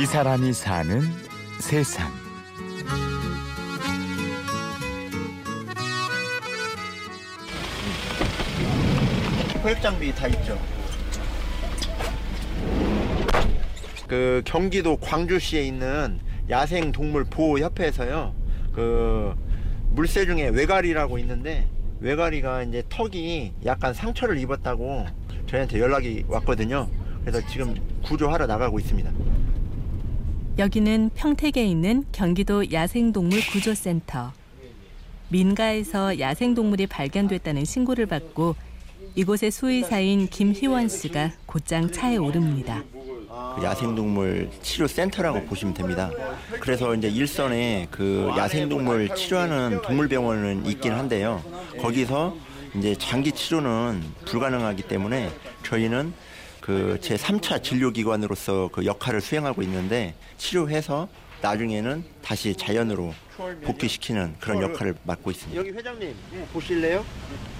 이 사람이 사는 세상. 포획 장비 다 있죠. 그 경기도 광주시에 있는 야생 동물 보호 협회에서요. 그 물새 중에 외가리라고 있는데 외가리가 이제 턱이 약간 상처를 입었다고 저희한테 연락이 왔거든요. 그래서 지금 구조하러 나가고 있습니다. 여기는 평택에 있는 경기도 야생동물 구조센터. 민가에서 야생동물이 발견됐다는 신고를 받고 이곳의 수의사인 김희원 씨가 곧장 차에 오릅니다. 그 야생동물 치료센터라고 보시면 됩니다. 그래서 이제 일선에 그 야생동물 치료하는 동물병원은 있긴 한데요. 거기서 이제 장기 치료는 불가능하기 때문에 저희는 그 제 3차 진료기관으로서 그 역할을 수행하고 있는데 치료해서 나중에는 다시 자연으로 복귀시키는 그런 역할을 맡고 있습니다. 여기 회장님 보실래요?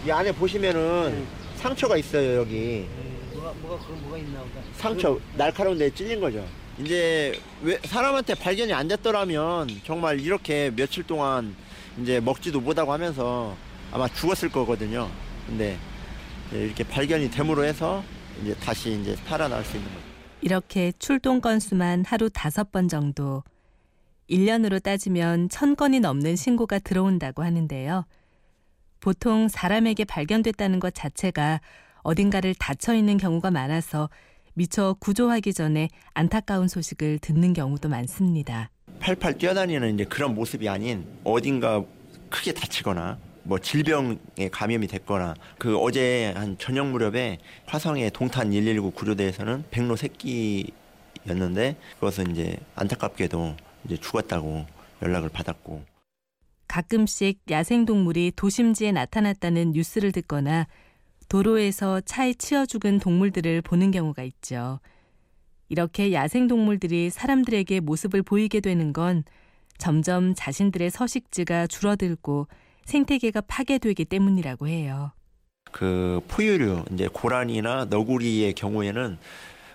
이 안에 보시면은 상처가 있어요 여기. 뭐가 뭐가 그런 뭐가 있나 보다. 상처 날카로운 데 찔린 거죠. 이제 왜 사람한테 발견이 안 됐더라면 정말 이렇게 며칠 동안 이제 먹지도 못하고 하면서 아마 죽었을 거거든요. 근데 이렇게 발견이 됨으로 해서 이제 다시 이제 살아날 수 있는 거죠. 이렇게 출동 건수만 하루 다섯 번 정도. 1년으로 따지면 천 건이 넘는 신고가 들어온다고 하는데요. 보통 사람에게 발견됐다는 것 자체가 어딘가를 닫혀 있는 경우가 많아서 미처 구조하기 전에 안타까운 소식을 듣는 경우도 많습니다. 팔팔 뛰어다니는 이제 그런 모습이 아닌 어딘가 크게 다치거나 뭐 질병에 감염이 됐거나 그 어제 한 저녁 무렵에 화성의 동탄 119 구조대에서는 백로 새끼였는데 그것은 이제 안타깝게도 이제 죽었다고 연락을 받았고 가끔씩 야생 동물이 도심지에 나타났다는 뉴스를 듣거나 도로에서 차에 치여 죽은 동물들을 보는 경우가 있죠. 이렇게 야생 동물들이 사람들에게 모습을 보이게 되는 건 점점 자신들의 서식지가 줄어들고 생태계가 파괴되기 때문이라고 해요. 그 포유류 이제 고라니나 너구리의 경우에는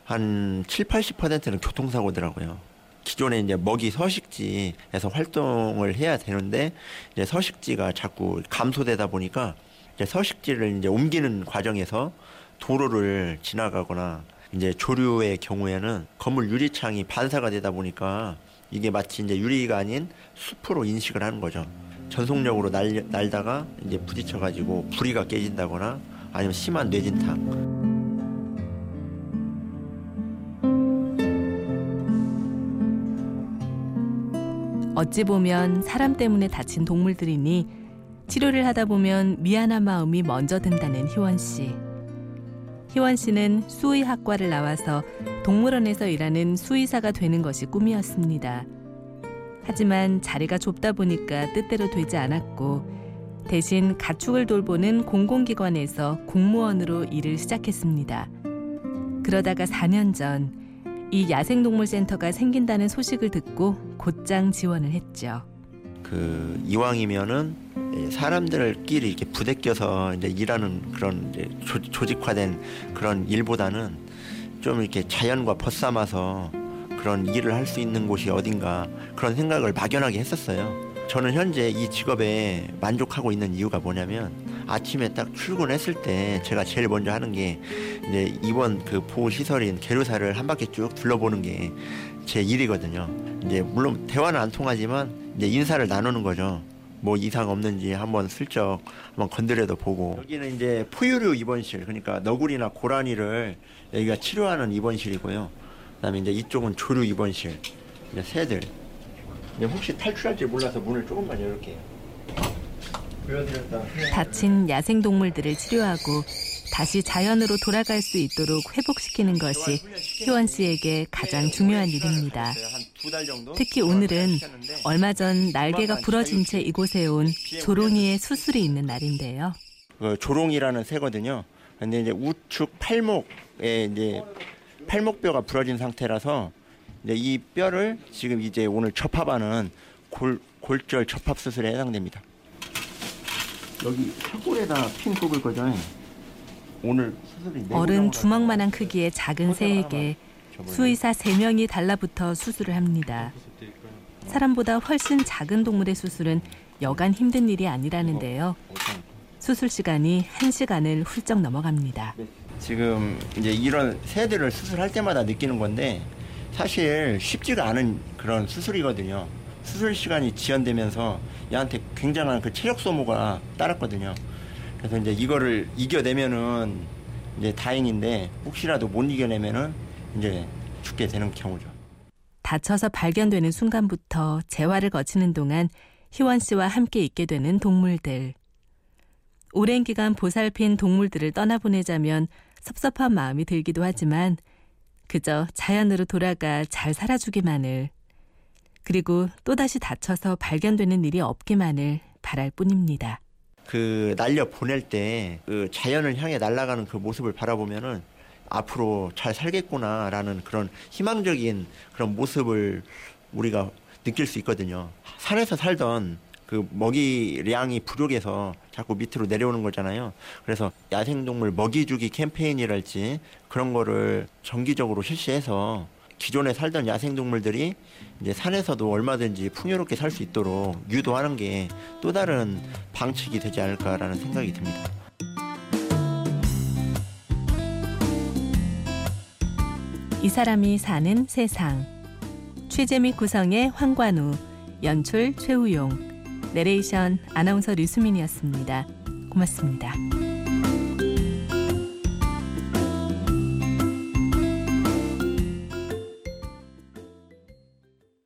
한 7, 80%는 교통사고더라고요. 기존에 이제 먹이 서식지에서 활동을 해야 되는데 이제 서식지가 자꾸 감소되다 보니까 이제 서식지를 이제 옮기는 과정에서 도로를 지나가거나 이제 조류의 경우에는 건물 유리창이 반사가 되다 보니까 이게 마치 이제 유리가 아닌 숲으로 인식을 하는 거죠. 전속력으로 날, 날다가 이제 부딪혀가지고 부리가 깨진다거나 아니면 심한 뇌진탕. 어찌 보면 사람 때문에 다친 동물들이니 치료를 하다 보면 미안한 마음이 먼저 든다는 희원 씨. 희원 씨는 수의학과를 나와서 동물원에서 일하는 수의사가 되는 것이 꿈이었습니다. 하지만 자리가 좁다 보니까 뜻대로 되지 않았고 대신 가축을 돌보는 공공기관에서 공무원으로 일을 시작했습니다. 그러다가 4년 전 이 야생동물센터가 생긴다는 소식을 듣고 곧장 지원을 했죠. 그 이왕이면은 사람들끼리 이렇게 부대껴서 이제 일하는 그런 이제 조, 직화된 그런 일보다는 좀 이렇게 자연과 벗삼아서 그런 일을 할 수 있는 곳이 어딘가 그런 생각을 막연하게 했었어요. 저는 현재 이 직업에 만족하고 있는 이유가 뭐냐면 아침에 딱 출근했을 때 제가 제일 먼저 하는 게 이제 이번 그 보호 시설인 계류사를 한 바퀴 쭉 둘러보는 게 제 일이거든요. 이제 물론 대화는 안 통하지만 이제 인사를 나누는 거죠. 뭐 이상 없는지 한번 슬쩍 한번 건드려도 보고 여기는 이제 포유류 입원실 그러니까 너구리나 고라니를 여기가 치료하는 입원실이고요. 그다음에 이제 이쪽은 조류 입원실 이제 새들 혹시 탈출할지 몰라서 문을 조금만 열게요. 다친 야생 동물들을 치료하고 다시 자연으로 돌아갈 수 있도록 회복시키는 것이 효원 씨에게 가장 중요한 일입니다. 특히 오늘은 얼마 전 날개가 부러진 채 이곳에 온 조롱이의 수술이 있는 날인데요. 그 조롱이라는 새거든요. 근데 이제 우측 팔목에 이제 팔목뼈가 부러진 상태라서 이제 이 뼈를 지금 이제 오늘 접합하는 골, 골절 접합 수술에 해당됩니다. 여기 쇄골에다 핀 꼽을 거죠. 오늘 수술이 어른 주먹만한 크기의 작은 새에게 수의사 3명이 달라붙어 수술을 합니다. 사람보다 훨씬 작은 동물의 수술은 여간 힘든 일이 아니라는데요. 수술 시간이 1시간을 훌쩍 넘어갑니다. 지금 이제 이런 새들을 수술할 때마다 느끼는 건데 사실 쉽지가 않은 그런 수술이거든요. 수술 시간이 지연되면서 얘한테 굉장한 그 체력 소모가 따랐거든요. 그래서 이제 이거를 이겨내면은 이제 다행인데 혹시라도 못 이겨내면은 이제 죽게 되는 경우죠. 다쳐서 발견되는 순간부터 재활을 거치는 동안 희원 씨와 함께 있게 되는 동물들. 오랜 기간 보살핀 동물들을 떠나보내자면 섭섭한 마음이 들기도 하지만 그저 자연으로 돌아가 잘 살아주기만을 그리고 또다시 다쳐서 발견되는 일이 없기만을 바랄 뿐입니다. 그 날려 보낼 때 그 자연을 향해 날아가는 그 모습을 바라보면은 앞으로 잘 살겠구나라는 그런 희망적인 그런 모습을 우리가 느낄 수 있거든요. 산에서 살던 그 먹이량이 부족해서 자꾸 밑으로 내려오는 거잖아요. 그래서 야생동물 먹이주기 캠페인이랄지 그런 거를 정기적으로 실시해서 기존에 살던 야생동물들이 이제 산에서도 얼마든지 풍요롭게 살 수 있도록 유도하는 게 또 다른 방책이 되지 않을까라는 생각이 듭니다. 이 사람이 사는 세상. 취재 및 구성의 황관우, 연출 최우용, 내레이션 아나운서 류수민이었습니다. 고맙습니다.